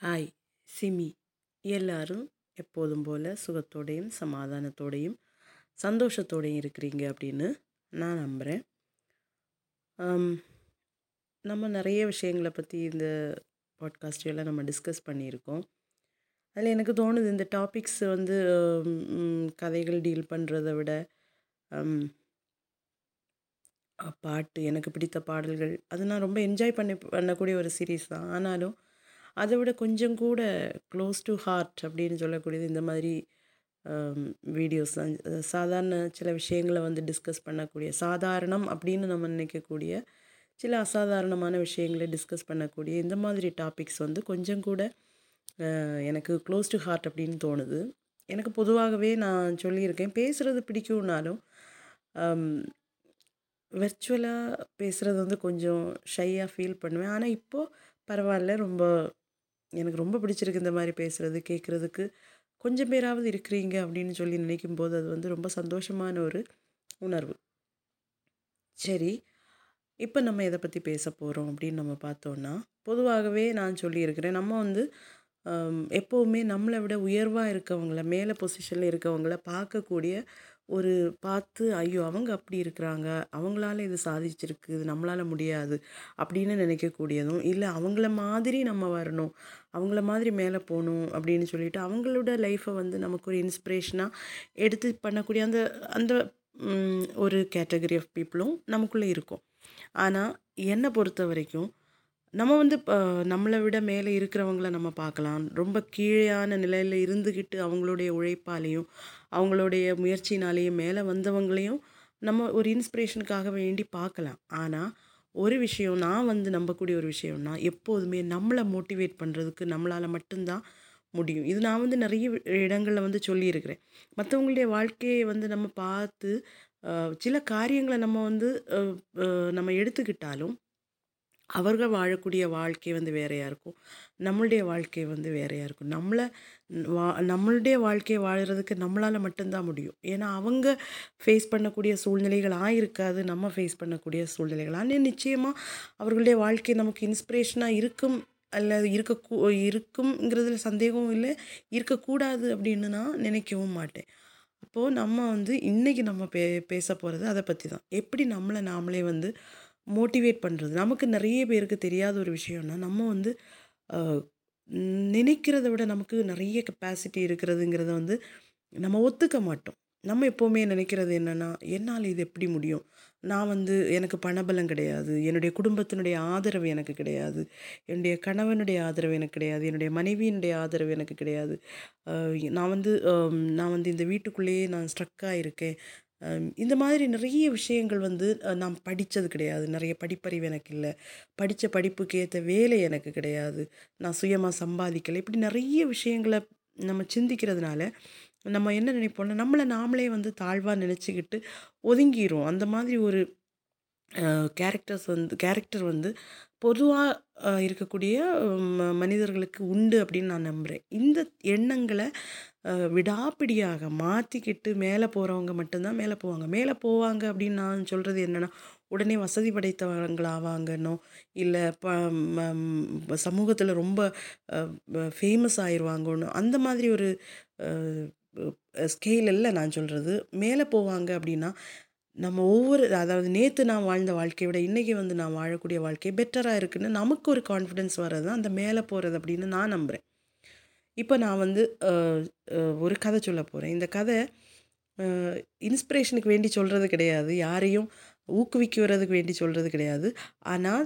Hi SIMI. எல்லாரும் எப்போதும் போல் சுகத்தோடையும் சமாதானத்தோடையும் சந்தோஷத்தோடையும் இருக்கிறீங்க அப்படின்னு நான் நம்புகிறேன் நம்ம நிறைய விஷயங்களை பற்றி இந்த பாட்காஸ்ட்லாம் நம்ம டிஸ்கஸ் பண்ணியிருக்கோம். அதில் எனக்கு தோணுது இந்த டாபிக்ஸ் வந்து கதைகள் டீல் பண்ணுறத விட பாட்டு எனக்கு பிடித்த பாடல்கள் அது நான் ரொம்ப என்ஜாய் பண்ணி பண்ணக்கூடிய ஒரு சீரீஸ் தான். ஆனாலும் அதை விட கொஞ்சம் கூட க்ளோஸ் டு ஹார்ட் அப்படின்னு சொல்லக்கூடியது இந்த மாதிரி வீடியோஸ் தான். சாதாரண சில விஷயங்களை வந்து டிஸ்கஸ் பண்ணக்கூடிய சாதாரணம் அப்படின்னு நம்ம நினைக்கக்கூடிய சில அசாதாரணமான விஷயங்களை டிஸ்கஸ் பண்ணக்கூடிய இந்த மாதிரி டாபிக்ஸ் வந்து கொஞ்சம் கூட எனக்கு க்ளோஸ் டு ஹார்ட் அப்படின்னு தோணுது. எனக்கு பொதுவாகவே நான் சொல்லியிருக்கேன் பேசுகிறது பிடிக்கும்னாலும் வெர்ச்சுவலாக பேசுகிறது வந்து கொஞ்சம் ஷையாக ஃபீல் பண்ணுவேன். ஆனால் இப்போது பரவாயில்ல ரொம்ப எனக்கு ரொம்ப பிடிச்சிருக்கு இந்த மாதிரி பேசுகிறது கேட்குறதுக்கு கொஞ்சம் பேராவது இருக்கிறீங்க அப்படின்னு சொல்லி நினைக்கும் போது அது வந்து ரொம்ப சந்தோஷமான ஒரு உணர்வு. சரி இப்போ நம்ம எதை பற்றி பேச போகிறோம் அப்படின்னு நம்ம பார்த்தோன்னா பொதுவாகவே நான் சொல்லியிருக்கிறேன் நம்ம வந்து எப்போவுமே நம்மளை விட உயர்வாக இருக்கவங்கள மேலே பொசிஷனில் இருக்கவங்கள பார்க்கக்கூடிய ஒரு பார்த்து ஐயோ அவங்க அப்படி இருக்கிறாங்க. அவங்களால இது சாதிச்சிருக்கு. இது நம்மளால முடியாது. அப்படின்னு நினைக்கக்கூடியதும் இல்லை அவங்கள மாதிரி நம்ம வரணும். அவங்கள மாதிரி மேலே போகணும். அப்படின்னு சொல்லிட்டு அவங்களோட லைஃப்பை வந்து நமக்கு ஒரு இன்ஸ்பிரேஷனாக எடுத்து பண்ணக்கூடிய அந்த அந்த ஒரு கேட்டகரி ஆஃப் பீப்புளும் நமக்குள்ளே இருக்கும். ஆனால் என்னை பொறுத்த வரைக்கும் நம்ம வந்து இப்போ நம்மளை விட மேலே இருக்கிறவங்கள நம்ம பார்க்கலாம். ரொம்ப கீழேயான நிலையில் இருந்துக்கிட்டு அவங்களுடைய உழைப்பாலையும் அவங்களுடைய முயற்சினாலேயும் மேலே வந்தவங்களையும் நம்ம ஒரு இன்ஸ்பிரேஷனுக்காக வேண்டி பார்க்கலாம். ஆனால் ஒரு விஷயம் நான் வந்து நம்பக்கூடிய ஒரு விஷயம்னா எப்போதுமே நம்மளை மோட்டிவேட் பண்ணுறதுக்கு நம்மளால் மட்டும்தான் முடியும். இது நான் வந்து நிறைய இடங்களில் வந்து சொல்லியிருக்கிறேன். மற்றவங்களுடைய வாழ்க்கையை வந்து நம்ம பார்த்து சில காரியங்களை நம்ம வந்து நம்ம எடுத்துக்கிட்டாலும் அவர்கள் வாழக்கூடிய வாழ்க்கை வந்து வேறையாக இருக்கும். நம்மளுடைய வாழ்க்கை வந்து வேறையாக இருக்கும். நம்மளை வா நம்மளுடைய வாழ்க்கையை வாழ்கிறதுக்கு நம்மளால் மட்டும்தான் முடியும். ஏன்னா அவங்க ஃபேஸ் பண்ணக்கூடிய சூழ்நிலைகளாக இருக்காது. நம்ம ஃபேஸ் பண்ணக்கூடிய சூழ்நிலைகள் ஆனால் நிச்சயமாக அவர்களுடைய வாழ்க்கை நமக்கு இன்ஸ்பிரேஷனாக இருக்கும். அல்லது இருக்க இருக்குங்கிறதுல சந்தேகமும் இல்லை. இருக்கக்கூடாது அப்படின்னு நான் நினைக்கவும் மாட்டேன். அப்போது நம்ம வந்து இன்றைக்கி நம்ம பே பேச போகிறது அதை பற்றி தான் எப்படி நம்மளை நாமளே வந்து மோட்டிவேட் பண்ணுறது நமக்கு நிறைய பேருக்கு தெரியாத ஒரு விஷயம்னா நம்ம வந்து நினைக்கிறத விட நமக்கு நிறைய கெப்பாசிட்டி இருக்கிறதுங்கிறத வந்து நம்ம ஒத்துக்க மாட்டோம். நம்ம எப்போவுமே நினைக்கிறது என்னென்னா என்னால் இது எப்படி முடியும்? நான் வந்து எனக்கு பணபலம் கிடையாது. என்னுடைய குடும்பத்தினுடைய ஆதரவு எனக்கு கிடையாது. என்னுடைய கணவனுடைய ஆதரவு எனக்கு கிடையாது. என்னுடைய மனைவியினுடைய ஆதரவு எனக்கு கிடையாது. நான் வந்து நான் வந்து இந்த வீட்டுக்குள்ளேயே நான் ஸ்ட்ரக்காக இருக்கேன் இந்த மாதிரி நிறைய விஷயங்கள் வந்து நான் படித்தது கிடையாது. நிறைய படிப்பறிவு எனக்கு இல்லை. படித்த படிப்புக்கு ஏற்ற வேலை எனக்கு கிடையாது. நான் சுயமாக சம்பாதிக்கலை. இப்படி நிறைய விஷயங்களை நம்ம சிந்திக்கிறதுனால நம்ம என்ன நினைப்போம்னா நம்மளை நாமளே வந்து தாழ்வாக நினச்சிக்கிட்டு ஒதுங்கிரும் அந்த மாதிரி ஒரு கேரக்டர்ஸ் வந்து கேரக்டர் வந்து பொதுவாக இருக்கக்கூடிய ம- மனிதர்களுக்கு உண்டு அப்படின்னு நான் நம்புகிறேன் இந்த எண்ணங்களை விடாப்பிடியாக மாற்றிக்கிட்டு மேலே போகிறவங்க மட்டும்தான் மேலே போவாங்க. மேலே போவாங்க அப்படின்னு நான் சொல்கிறது என்னென்னா உடனே வசதி படைத்தவங்களாவாங்கன்னோ இல்லை ப சமூகத்தில் ரொம்ப ஃபேமஸ் ஆயிடுவாங்கன்னு அந்த மாதிரி ஒரு ஸ்கேல் இல்லை நான் சொல்கிறது மேலே போவாங்க அப்படின்னா நம்ம ஒவ்வொரு அதாவது நேற்று நான் வாழ்ந்த வாழ்க்கையை விட இன்றைக்கி வந்து நான் வாழக்கூடிய வாழ்க்கை பெட்டராக இருக்குன்னு நமக்கு ஒரு கான்ஃபிடென்ஸ் வர்றது தான் அந்த மேலே போகிறது அப்படின்னு நான் நம்புகிறேன் இப்போ நான் வந்து ஒரு கதை சொல்ல போகிறேன் இந்த கதை இன்ஸ்பிரேஷனுக்கு வேண்டி சொல்கிறது கிடையாது. யாரையும் ஊக்குவிக்கிறதுக்கு வேண்டி சொல்கிறது கிடையாது. ஆனால்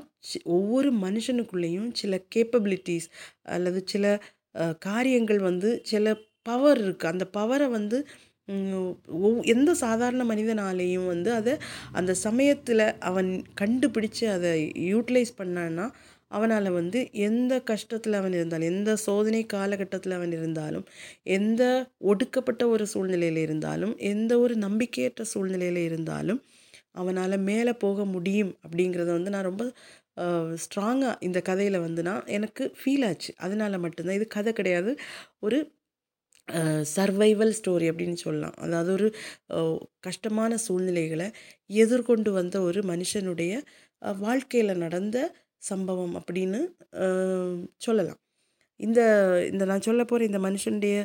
ஒவ்வொரு மனுஷனுக்குள்ளேயும் சில கேப்பபிலிட்டிஸ் அல்லது சில காரியங்கள் வந்து சில பவர் இருக்குது அந்த பவரை வந்து ஒவ்- எந்த சாதாரண மனிதனாலேயும் வந்து அதை அந்த சமயத்தில் அவன் கண்டுபிடிச்சு அதை யூட்டிலைஸ் பண்ணான்னா அவனால் வந்து எந்த கஷ்டத்தில் அவன் இருந்தாலும் எந்த சோதனை காலகட்டத்தில் அவன் இருந்தாலும் எந்த ஒடுக்கப்பட்ட ஒரு சூழ்நிலையில் இருந்தாலும் எந்த ஒரு நம்பிக்கையற்ற சூழ்நிலையில் இருந்தாலும் அவனால் மேலே போக முடியும் அப்படிங்கிறத வந்து நான் ரொம்ப ஸ்ட்ராங்காக இந்த கதையில் வந்து நான் எனக்கு ஃபீல் ஆச்சு. அதனால மட்டும்தான் இது கதை கிடையாது. ஒரு சர்வைவல் ஸ்டோரி அப்படின்னு சொல்லலாம். அதாவது ஒரு கஷ்டமான சூழ்நிலைகளை எதிர்கொண்டு வந்த ஒரு மனுஷனுடைய வாழ்க்கையில் நடந்த சம்பவம் அப்படின்னு சொல்லலாம். இந்த இந்த நான் சொல்ல போகிற இந்த மனுஷனுடைய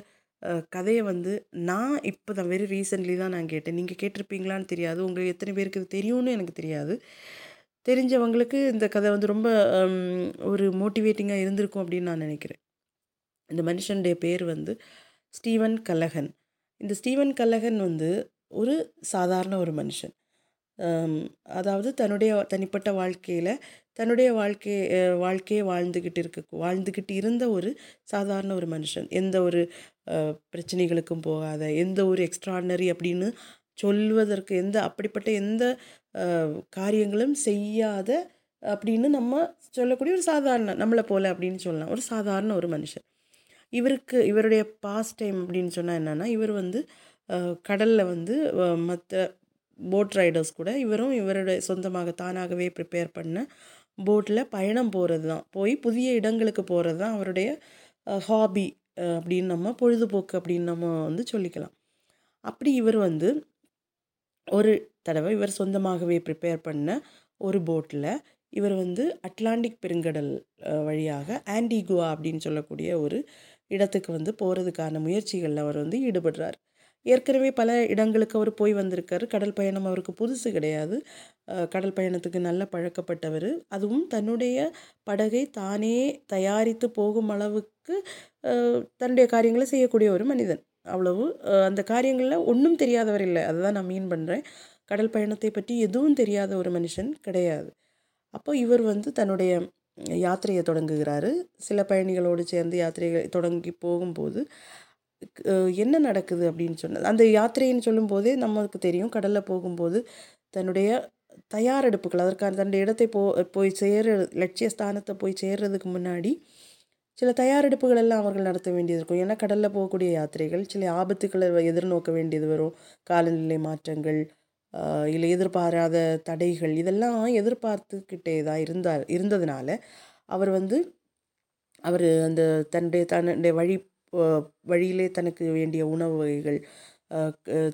கதையை வந்து நான் இப்போ தான் வெரி ரீசெண்ட்லி தான் நான் கேட்டேன். நீங்கள் கேட்டிருப்பீங்களான்னு தெரியாது. உங்களுக்கு எத்தனை பேருக்கு இது தெரியும்னு எனக்கு தெரியாது. தெரிஞ்சவங்களுக்கு இந்த கதை வந்து ரொம்ப ஒரு மோட்டிவேட்டிங்காக இருந்திருக்கும் அப்படின்னு நான் நினைக்கிறேன். இந்த மனுஷனுடைய பேர் வந்து ஸ்டீவன் கல்லகன். இந்த ஸ்டீவன் கல்லகன் வந்து ஒரு சாதாரண ஒரு மனுஷன். அதாவது தன்னுடைய தனிப்பட்ட வாழ்க்கையில் தன்னுடைய வாழ்க்கை வாழ்க்கையை வாழ்ந்துக்கிட்டு இருக்க வாழ்ந்துக்கிட்டு இருந்த ஒரு சாதாரண ஒரு மனுஷன். எந்த ஒரு பிரச்சனைகளுக்கும் போகாத எந்த ஒரு எக்ஸ்ட்ராடனரி அப்படின்னு சொல்வதற்கு எந்த அப்படிப்பட்ட எந்த காரியங்களும் செய்யாத அப்படின்னு நம்ம சொல்லக்கூடிய ஒரு சாதாரண நம்மளை போல் அப்படின்னு சொல்லலாம். ஒரு சாதாரண ஒரு மனுஷன். இவருக்கு இவருடைய பாஸ்ட் டைம் அப்படின்னு சொன்னால் என்னென்னா இவர் வந்து கடலில் வந்து மற்ற போட் ரைடர்ஸ் கூட இவரும் இவருடைய சொந்தமாக தானாகவே ப்ரிப்பேர் பண்ண போட்டில் பயணம் போகிறது தான் போய் புதிய இடங்களுக்கு போகிறது தான் அவருடைய ஹாபி அப்படின்னு நம்ம பொழுதுபோக்கு அப்படின்னு நம்ம வந்து சொல்லிக்கலாம். அப்படி இவர் வந்து ஒரு தடவை இவர் சொந்தமாகவே ப்ரிப்பேர் பண்ண ஒரு போட்டில் இவர் வந்து அட்லாண்டிக் பெருங்கடல் வழியாக ஆன்டிகுவா அப்படின்னு சொல்லக்கூடிய ஒரு இடத்துக்கு வந்து போகிறதுக்கான முயற்சிகளில் அவர் வந்து ஈடுபடுறார். ஏற்கனவே பல இடங்களுக்கு அவர் போய் வந்திருக்காரு. கடல் பயணம் அவருக்கு புதுசு கிடையாது. கடல் பயணத்துக்கு நல்ல பழக்கப்பட்டவர். அதுவும் தன்னுடைய படகை தானே தயாரித்து போகும் அளவுக்கு தன்னுடைய காரியங்களை செய்யக்கூடிய ஒரு மனிதன். அவ்வளவு அந்த காரியங்களில் ஒன்றும் தெரியாதவர் இல்லை. அதுதான் நான் மீன் பண்ணுறேன் கடல் பயணத்தை பற்றி எதுவும் தெரியாத ஒரு மனுஷன் கிடையாது. அப்போ இவர் வந்து தன்னுடைய யாத்திரையை தொடங்குகிறாரு. சில பயணிகளோடு சேர்ந்து யாத்திரையை தொடங்கி போகும்போது என்ன நடக்குது அப்படின்னு சொன்னது அந்த யாத்திரைன்னு சொல்லும்போதே நமக்கு தெரியும். கடலில் போகும்போது தன்னுடைய தயாரெடுப்புகள் அதற்கான தன்னுடைய இடத்தை போ போய் சேர லட்சிய ஸ்தானத்தை போய் சேர்றதுக்கு முன்னாடி சில தயாரெடுப்புகள் எல்லாம் அவர்கள் நடத்த வேண்டியது இருக்கும். ஏன்னா கடலில் போகக்கூடிய யாத்திரைகள் சில ஆபத்துக்களை எதிர்நோக்க வேண்டியது வரும். காலநிலை மாற்றங்கள் இல்லை எதிர்பாராத தடைகள் இதெல்லாம் எதிர்பார்த்துக்கிட்டே தான் இருந்தார் இருந்ததுனால அவர் வந்து அவர் அந்த தன்னுடைய தன்னுடைய வழி வழியிலே தனக்கு வேண்டிய உணவு வகைகள்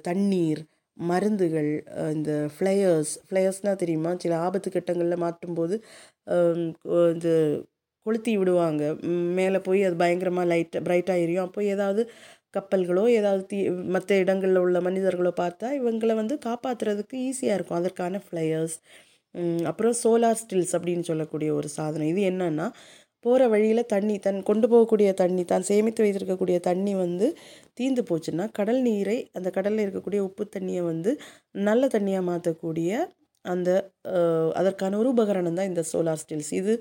தண்ணீர் மருந்துகள் இந்த ஃப்ளையர்ஸ் ஃப்ளையர்ஸ்னால் தெரியுமா? சில ஆபத்து கட்டங்களில் மாட்டும்போது இந்த கொளுத்தி விடுவாங்க. மேலே போய் அது பயங்கரமாக லைட் பிரைட்டாக எரியும். அப்போ ஏதாவது கப்பல்களோ ஏதாவது தீ மற்ற இடங்களில் உள்ள மனிதர்களோ பார்த்தா இவங்களை வந்து காப்பாற்றுறதுக்கு ஈஸியாக இருக்கும். அதற்கான ஃப்ளையர்ஸ் அப்புறம் சோலார் ஸ்டில்ஸ் அப்படின்னு சொல்லக்கூடிய ஒரு சாதனம். இது என்னன்னா போகிற வழியில் தண்ணி தன் கொண்டு போகக்கூடிய தண்ணி தான் சேமித்து வைத்திருக்கக்கூடிய தண்ணி வந்து தீந்து போச்சுன்னா கடல் நீரை அந்த கடலில் இருக்கக்கூடிய உப்பு தண்ணியை வந்து நல்ல தண்ணியாக மாற்றக்கூடிய அந்த அதற்கான ஒரு உபகரணம் தான் இந்த சோலார் ஸ்டில்ஸ். இது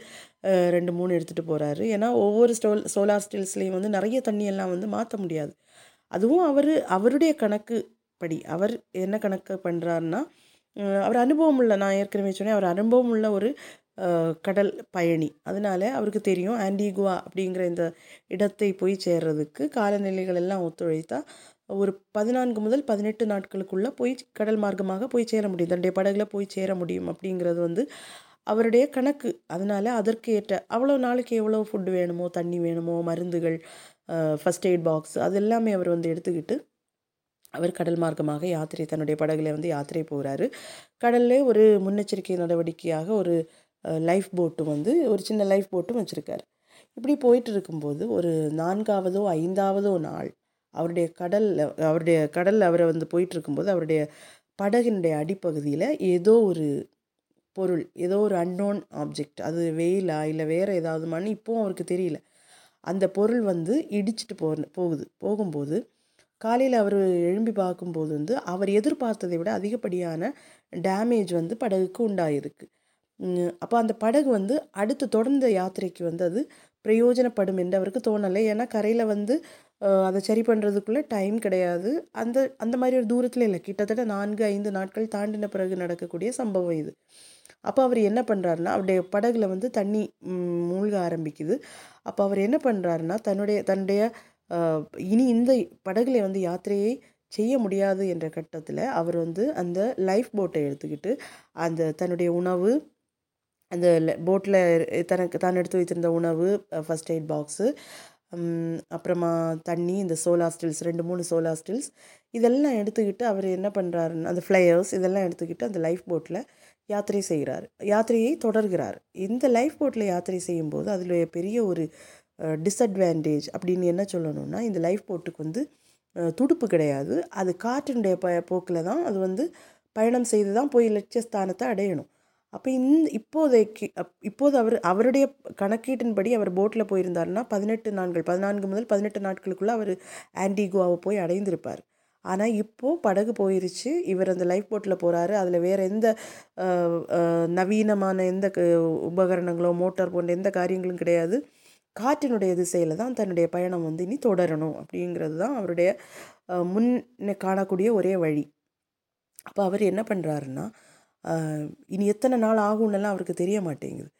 ரெண்டு மூணு எடுத்துகிட்டு போகிறாரு ஏன்னா ஒவ்வொரு ஸ்டோல் சோலார் ஸ்டில்ஸ்லேயும் வந்து நிறைய தண்ணியெல்லாம் வந்து மாற்ற முடியாது. அதுவும் அவர் அவருடைய கணக்கு படி. அவர் என்ன கணக்கு பண்ணுறாருன்னா அவர் அனுபவம் உள்ள நான் ஏற்கனவே சொன்னேன் அவர் அனுபவம் உள்ள ஒரு கடல் பயணி. அதனால அவருக்கு தெரியும் ஆன்டிகுவா அப்படிங்கிற இந்த இடத்தை போய் சேர்றதுக்கு காலநிலைகள் எல்லாம் ஒத்துழைத்தா ஒரு பதினான்கு முதல் பதினெட்டு நாட்களுக்குள்ளே போய் கடல் மார்க்கமாக போய் சேர முடியும். தன்னுடைய படகுல போய் சேர முடியும் அப்படிங்கிறது வந்து அவருடைய கணக்கு. அதனால் அதற்கு ஏற்ற அவ்வளோ நாளைக்கு எவ்வளோ ஃபுட் வேணுமோ தண்ணி வேணுமோ மருந்துகள் ஃபஸ்ட் எய்ட் பாக்ஸ் அது எல்லாமே அவர் வந்து எடுத்துக்கிட்டு அவர் கடல் மார்க்கமாக யாத்திரை தன்னுடைய படகுல வந்து யாத்திரை போகிறாரு கடல்லே ஒரு முன்னெச்சரிக்கை நடவடிக்கையாக ஒரு லைஃப் போட்டு வந்து ஒரு சின்ன லைஃப் போட்டும் வச்சுருக்காரு. இப்படி போயிட்டு இருக்கும்போது ஒரு நான்காவதோ ஐந்தாவதோ நாள் அவருடைய கடலில் அவருடைய கடலில் அவரை வந்து போயிட்டுருக்கும்போது அவருடைய படகினுடைய அடிப்பகுதியில் ஏதோ ஒரு பொருள் ஏதோ ஒரு அன்னோன் ஆப்ஜெக்ட் அது வெயிலா இல்லை வேறு ஏதாவது மண் இப்போவும் அவருக்கு தெரியல. அந்த பொருள் வந்து இடிச்சிட்டு போ போகுது. போகும்போது காலையில் அவர் எழும்பி பார்க்கும்போது வந்து அவர் எதிர்பார்த்ததை விட அதிகப்படியான டேமேஜ் வந்து படகுக்கு உண்டாயிருக்கு. அப்போ அந்த படகு வந்து அடுத்து தொடர்ந்த யாத்திரைக்கு வந்து அது பிரயோஜனப்படும் என்று அவருக்கு தோணலை. ஏன்னா கரையில் வந்து அதை சரி பண்ணுறதுக்குள்ளே டைம் கிடையாது. அந்த அந்த மாதிரி ஒரு தூரத்தில் இல்லை. கிட்டத்தட்ட நான்கு ஐந்து நாட்கள் தாண்டின பிறகு நடக்கக்கூடிய சம்பவம் இது. அப்போ அவர் என்ன பண்ணுறாருன்னா அவருடைய படகுல வந்து தண்ணி மூழ்க ஆரம்பிக்குது. அப்போ அவர் என்ன பண்ணுறாருன்னா தன்னுடைய தன்னுடைய இனி இந்த படகுல வந்து யாத்திரையை செய்ய முடியாது என்ற கட்டத்தில் அவர் வந்து அந்த லைஃப் போட்டை எடுத்துக்கிட்டு அந்த தன்னுடைய உணவு அந்த போட்டில் தனக்கு தான் எடுத்து வைத்திருந்த உணவு ஃபஸ்ட் எய்ட் பாக்ஸு அப்புறமா தண்ணி இந்த சோலார் ஸ்டில்ஸ் ரெண்டு மூணு சோலார் ஸ்டில்ஸ் இதெல்லாம் எடுத்துக்கிட்டு அவர் என்ன பண்ணுறாருன்னு அந்த ஃப்ளையர்ஸ் இதெல்லாம் எடுத்துக்கிட்டு அந்த லைஃப் போட்டில் யாத்திரை செய்கிறார் யாத்திரையை தொடர்கிறார். இந்த லைஃப் போட்டில் யாத்திரை செய்யும்போது அதில் பெரிய ஒரு டிஸ்அட்வான்டேஜ் அப்படின்னு என்ன சொல்லணும்னா இந்த லைஃப் போட்டுக்கு வந்து துடுப்பு கிடையாது. அது காற்றினுடைய ப போக்கில் தான் அது வந்து பயணம் செய்து தான் போய் லட்சியஸ்தானத்தை அடையணும். அப்போ இந்த இப்போதைக்கு அப்- இப்போது அவர் அவருடைய கணக்கீட்டின்படி அவர் போட்டில் போயிருந்தாருன்னா பதினெட்டு நாட்கள் பதினான்கு முதல் பதினெட்டு நாட்களுக்குள்ளே அவர் ஆன்டிகுவாவை போய் அடைந்திருப்பார். ஆனால் இப்போது படகு போயிருச்சு இவர் அந்த லைஃப் போட்டில் போகிறாரு அதில் வேறு எந்த நவீனமான எந்த க- உபகரணங்களோ மோட்டார் போன்ற எந்த காரியங்களும் கிடையாது. காற்றினுடைய திசையில் தான் தன்னுடைய பயணம் வந்து இனி தொடரணும் அப்படிங்கிறது தான் அவருடைய அஹ், முன் காணக்கூடிய ஒரே வழி. அப்போ அவர் என்ன பண்ணுறாருன்னா இனி எத்தனை நாள் ஆகும்னுலாம் அவருக்கு தெரிய மாட்டேங்குது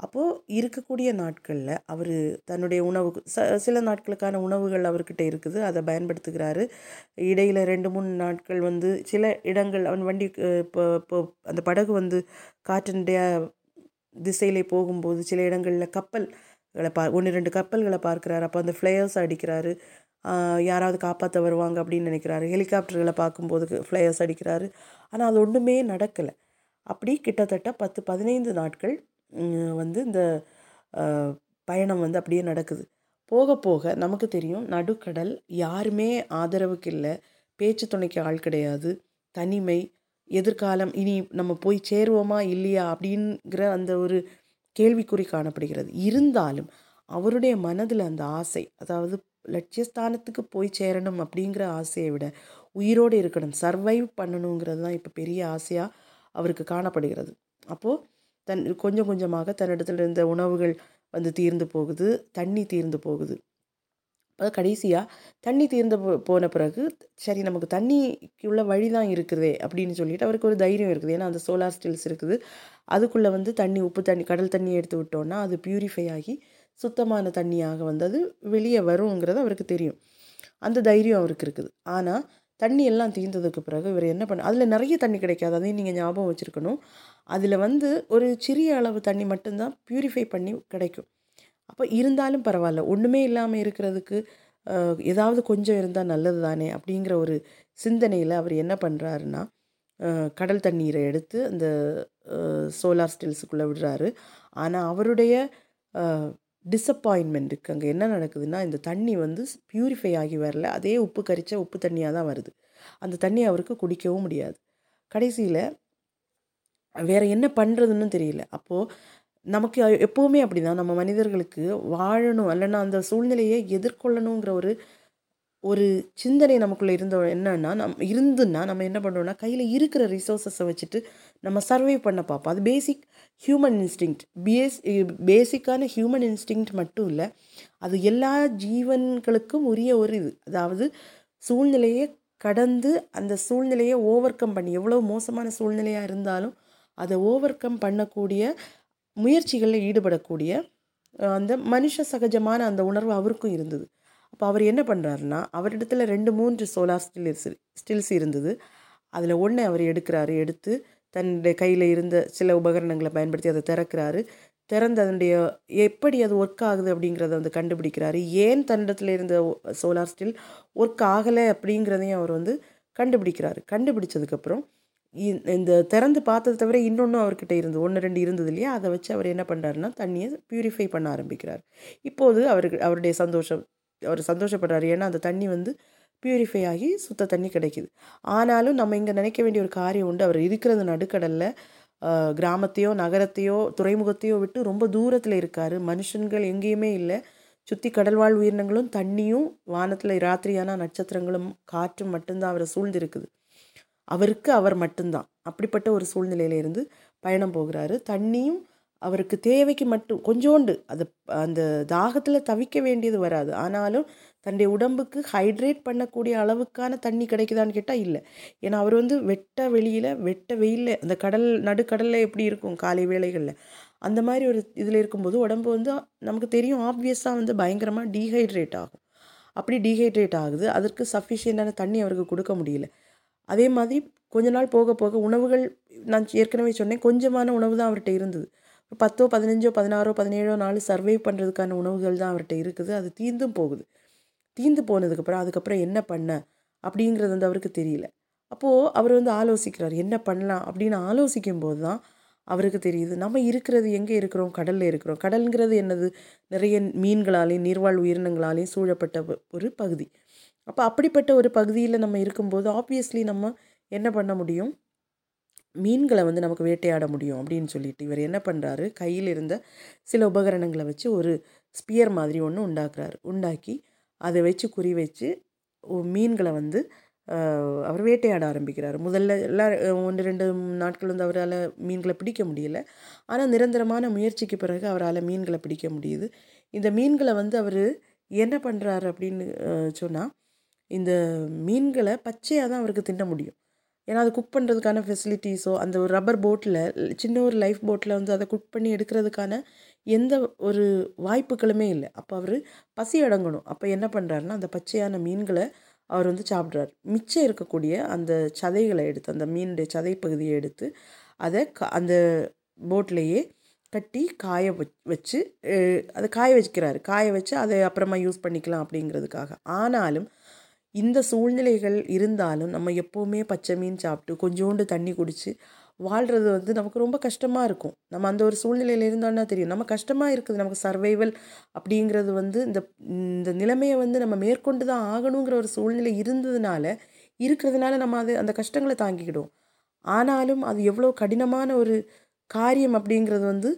அப்போது இருக்கக்கூடிய நாட்களில் அவர் தன்னுடைய உணவு ச சில நாட்களுக்கான உணவுகள் அவர்கிட்ட இருக்குது. அதை பயன்படுத்துகிறாரு. இடையில் ரெண்டு மூணு நாட்கள் வந்து சில இடங்கள் அவன் வண்டி இப்போ இப்போ அந்த படகு வந்து காற்றினுடைய திசையிலே போகும்போது சில இடங்களில் கப்பல்களை பா ஒன்று ரெண்டு கப்பல்களை பார்க்குறாரு. அப்போ அந்த ஃப்ளேயர்ஸ் அடிக்கிறாரு. யாராவது காப்பாற்ற வருவாங்க அப்படின்னு நினைக்கிறாரு. ஹெலிகாப்டர்களை பார்க்கும்போது ஃப்ளையர்ஸ் அடிக்கிறாரு. ஆனால் அது ஒன்றுமே நடக்கலை. அப்படி கிட்டத்தட்ட பத்து பதினைந்து நாட்கள் வந்து இந்த பயணம் வந்து அப்படியே நடக்குது. போக போக நமக்கு தெரியும் நடுக்கடல் யாருமே ஆதரவுக்கு இல்லை. பேச்சு துணைக்கு ஆள் கிடையாது. தனிமை எதிர்காலம் இனி நம்ம போய் சேருவோமா இல்லையா அப்படிங்கிற அந்த ஒரு கேள்விக்குறி காணப்படுகிறது. இருந்தாலும் அவருடைய மனதில் அந்த ஆசை அதாவது லட்சியஸ்தானத்துக்கு போய் சேரணும் அப்படிங்கிற ஆசையை விட உயிரோடு இருக்கணும் சர்வைவ் பண்ணணுங்கிறது தான் இப்போ பெரிய ஆசையாக அவருக்கு காணப்படுகிறது. அப்போது தன் கொஞ்சம் கொஞ்சமாக தன்னிடத்தில் இருந்த உணவுகள் வந்து தீர்ந்து போகுது தண்ணி தீர்ந்து போகுது. அது கடைசியாக தண்ணி தீர்ந்து போ- போன பிறகு சரி நமக்கு தண்ணிக்குள்ள வழி தான் இருக்குதே அப்படின்னு சொல்லிட்டு அவருக்கு ஒரு தைரியம் இருக்குது. ஏன்னா அந்த சோலார் ஸ்டில்ஸ் இருக்குது. அதுக்குள்ளே வந்து தண்ணி உப்பு தண்ணி கடல் தண்ணி எடுத்து விட்டோன்னா அது பியூரிஃபை ஆகி சுத்தமான தண்ணியாக வந்து அது வெளியே வருங்கிறது அவருக்கு தெரியும். அந்த தைரியம் அவருக்கு இருக்குது. ஆனால் தண்ணி எல்லாம் தீர்ந்ததுக்கு பிறகு இவர் என்ன பண்ண அதில் நிறைய தண்ணி கிடைக்காது. அதையும் நீங்கள் ஞாபகம் வச்சுருக்கணும். அதில் வந்து ஒரு சிறிய அளவு தண்ணி மட்டும்தான் ப்யூரிஃபை பண்ணி கிடைக்கும். அப்போ இருந்தாலும் பரவாயில்ல. ஒன்றுமே இல்லாமல் இருக்கிறதுக்கு ஏதாவது கொஞ்சம் இருந்தால் நல்லது தானே அப்படிங்கிற ஒரு சிந்தனையில் அவர் என்ன பண்ணுறாருன்னா கடல் தண்ணீரை எடுத்து அந்த சோலார் ஸ்டில்ஸுக்குள்ளே விடுறாரு. ஆனால் அவருடைய டிசப்பாயின்மெண்ட்டுக்கு அங்கே என்ன நடக்குதுன்னா இந்த தண்ணி வந்து பியூரிஃபை ஆகி வரல. அதே உப்பு கரித்த உப்பு தண்ணியாக தான் வருது. அந்த தண்ணி அவருக்கு குடிக்கவும் முடியாது. கடைசியில் வேறு என்ன பண்ணுறதுன்னு தெரியல. அப்போது நமக்கு எப்போவுமே அப்படி தான் நம்ம மனிதர்களுக்கு வாழணும். இல்லைன்னா அந்த சூழ்நிலையை எதிர்கொள்ளணுங்கிற ஒரு ஒரு சிந்தனை நமக்குள்ளே இருந்த என்னன்னா நம் இருந்துன்னா நம்ம என்ன பண்ணுறோம்னா கையில் இருக்கிற ரிசோர்ஸஸை வச்சுட்டு நம்ம சர்வை பண்ண பார்ப்போம். அது பேசிக் ஹியூமன் இன்ஸ்டிங் பேஸ் பேசிக்கான ஹியூமன் இன்ஸ்டிங் மட்டும் இல்லை அது எல்லா ஜீவன்களுக்கும் உரிய ஒரு இது. அதாவது சூழ்நிலையை கடந்து அந்த சூழ்நிலையை ஓவர் கம் பண்ணி எவ்வளோ மோசமான சூழ்நிலையாக இருந்தாலும் அதை ஓவர் கம் பண்ணக்கூடிய முயற்சிகளில் ஈடுபடக்கூடிய அந்த மனுஷ சகஜமான அந்த உணர்வு அவருக்கும் இருந்தது. அப்போ அவர் என்ன பண்ணுறாருன்னா அவரிடத்துல ரெண்டு மூன்று சோலார் ஸ்டில்ஸ் ஸ்டில்ஸ் இருந்தது. அதில் ஒன்று அவர் எடுக்கிறாரு எடுத்து தன்னுடைய கையில் இருந்த சில உபகரணங்களை பயன்படுத்தி அதை திறக்கிறாரு. திறந்து அதனுடைய எப்படி அது ஒர்க் ஆகுது அப்படிங்கிறத வந்து கண்டுபிடிக்கிறாரு. ஏன் தன்னிடத்தில் இருந்த சோலார் ஸ்டில் ஒர்க் ஆகலை அப்படிங்கிறதையும் அவர் வந்து கண்டுபிடிக்கிறாரு. கண்டுபிடிச்சதுக்கப்புறம் இந்த திறந்து பார்த்ததை தவிர இன்னொன்றும் அவர்கிட்ட இருந்து ஒன்று ரெண்டு இருந்தது இல்லையா? அதை வச்சு அவர் என்ன பண்ணுறாருன்னா தண்ணியை ப்யூரிஃபை பண்ண ஆரம்பிக்கிறார். இப்போது அவருக்கு அவருடைய சந்தோஷம் அவர் சந்தோஷப்படுறாரு. ஏன்னா அந்த தண்ணி வந்து பியூரிஃபை ஆகி சுத்த தண்ணி கிடைக்குது. ஆனாலும் நம்ம இங்கே நினைக்க வேண்டிய ஒரு காரியம் உண்டு. அவர் இருக்கிறது நடுக்கடலில். கிராமத்தையோ நகரத்தையோ துறைமுகத்தையோ விட்டு ரொம்ப தூரத்தில் இருக்கார். மனுஷன்கள் எங்கேயுமே இல்லை. சுற்றி கடல்வாழ் உயிரினங்களும் தண்ணியும் வானத்தில் ராத்திரியான நட்சத்திரங்களும் காற்றும் மட்டும்தான் அவரை சூழ்ந்திருக்குது. அவருக்கு அவர் மட்டும்தான். அப்படிப்பட்ட ஒரு சூழ்நிலையில இருந்து பயணம் போகிறாரு. தண்ணியும் அவருக்கு தேவைக்கு மட்டும் கொஞ்சோண்டு அது அந்த தாகத்தில் தவிக்க வேண்டியது வராது. ஆனாலும் தன்னுடைய உடம்புக்கு ஹைட்ரேட் பண்ணக்கூடிய அளவுக்கான தண்ணி கிடைக்குதான்னு கேட்டால் இல்லை. ஏன்னா அவர் வந்து வெட்ட வெளியில் வெட்ட வெயிலில் அந்த கடல் நடுக்கடலில் எப்படி இருக்கும்? காலை வேளைகளில். அந்த மாதிரி ஒரு இதில் இருக்கும்போது உடம்பு வந்து நமக்கு தெரியும் ஆப்வியஸாக வந்து பயங்கரமாக டீஹைட்ரேட் ஆகும். அப்படி டீஹைட்ரேட் ஆகுது. அதற்கு சஃபிஷியண்டான தண்ணி அவருக்கு கொடுக்க முடியல. அதே மாதிரி கொஞ்ச நாள் போக போக உணவுகள் நான் ஏற்கனவே சொன்னேன் கொஞ்சமான உணவு தான் அவர்கிட்ட இருந்தது. பத்தோ பதினஞ்சோ பதினாறோ பதினேழோ நாள் சர்வை பண்ணுறதுக்கான உணவுகள் தான் அவர்கிட்ட இருக்குது. அது தீந்தும் போகுது. தீந்து போனதுக்கப்புறம் அதுக்கப்புறம் என்ன பண்ண அப்படிங்கிறது வந்து அவருக்கு தெரியல. அப்போது அவர் வந்து ஆலோசிக்கிறார் என்ன பண்ணலாம் அப்படின்னு ஆலோசிக்கும் போது தான் அவருக்கு தெரியுது. நம்ம இருக்கிறது எங்கே இருக்கிறோம்? கடலில் இருக்கிறோம். கடல்ங்கிறது என்னது? நிறைய மீன்களாலேயும் நீர்வாழ் உயிரினங்களாலேயும் சூழப்பட்ட ஒரு பகுதி. அப்போ அப்படிப்பட்ட ஒரு பகுதியில் நம்ம இருக்கும்போது ஆப்வியஸ்லி நம்ம என்ன பண்ண முடியும்? மீன்களை வந்து நமக்கு வேட்டையாட முடியும் அப்படின்னு சொல்லிட்டு இவர் என்ன பண்ணுறாரு கையில் இருந்த சில உபகரணங்களை வச்சு ஒரு ஸ்பியர் மாதிரி ஒன்று உண்டாக்குறாரு. உண்டாக்கி அதை வச்சு குறி வச்சு மீன்களை வந்து அவர் வேட்டையாட ஆரம்பிக்கிறார். முதல்ல எல்லாம் ஒன்று ரெண்டு நாட்கள் வந்து அவரால் மீன்களை பிடிக்க முடியல. ஆனால் நிரந்தரமான முயற்சிக்கு பிறகு அவரால் மீன்களை பிடிக்க முடியுது. இந்த மீன்களை வந்து அவர் என்ன பண்ணுறாரு அப்படின்னு சொன்னால் இந்த மீன்களை பச்சையாக தான் அவருக்கு தின்ன முடியும். ஏன்னா அது குக் பண்ணுறதுக்கான ஃபெசிலிட்டிஸோ அந்த ஒரு ரப்பர் போட்டில் சின்ன ஒரு லைஃப் போட்டில் வந்து அதை குக் பண்ணி எடுக்கிறதுக்கான எந்த ஒரு வாய்ப்புகளுமே இல்லை. அப்போ அவர் பசி அடங்கணும். அப்போ என்ன பண்ணுறாருன்னா அந்த பச்சையான மீன்களை அவர் வந்து சாப்பிட்றாரு. மிச்சம் இருக்கக்கூடிய அந்த சதைகளை எடுத்து அந்த மீனுடைய சதை பகுதியை எடுத்து அதை க அந்த போட்லேயே கட்டி காய வச்சு அதை காய வச்சுக்கிறாரு. காய வச்சு அதை அப்புறமா யூஸ் பண்ணிக்கலாம் அப்படிங்கிறதுக்காக. ஆனாலும் இந்த சூழ்நிலைகள் இருந்தாலும் நம்ம எப்போவுமே பச்சை மீன் சாப்பிட்டு கொஞ்சோண்டு தண்ணி குடித்து வாழ்கிறது வந்து நமக்கு ரொம்ப கஷ்டமாக இருக்கும். நம்ம அந்த ஒரு சூழ்நிலையில் இருந்தோன்னா தெரியும். நம்ம கஷ்டமாக இருக்குது. நமக்கு சர்வைவல் அப்படிங்கிறது வந்து இந்த இந்த நிலைமையை வந்து நம்ம மேற்கொண்டு தான் ஆகணுங்கிற ஒரு சூழ்நிலை இருந்ததுனால இருக்கிறதுனால நம்ம அது அந்த கஷ்டங்களை தாங்கிக்கிடுவோம். ஆனாலும் அது எவ்வளோ கடினமான ஒரு காரியம் அப்படிங்கிறது வந்து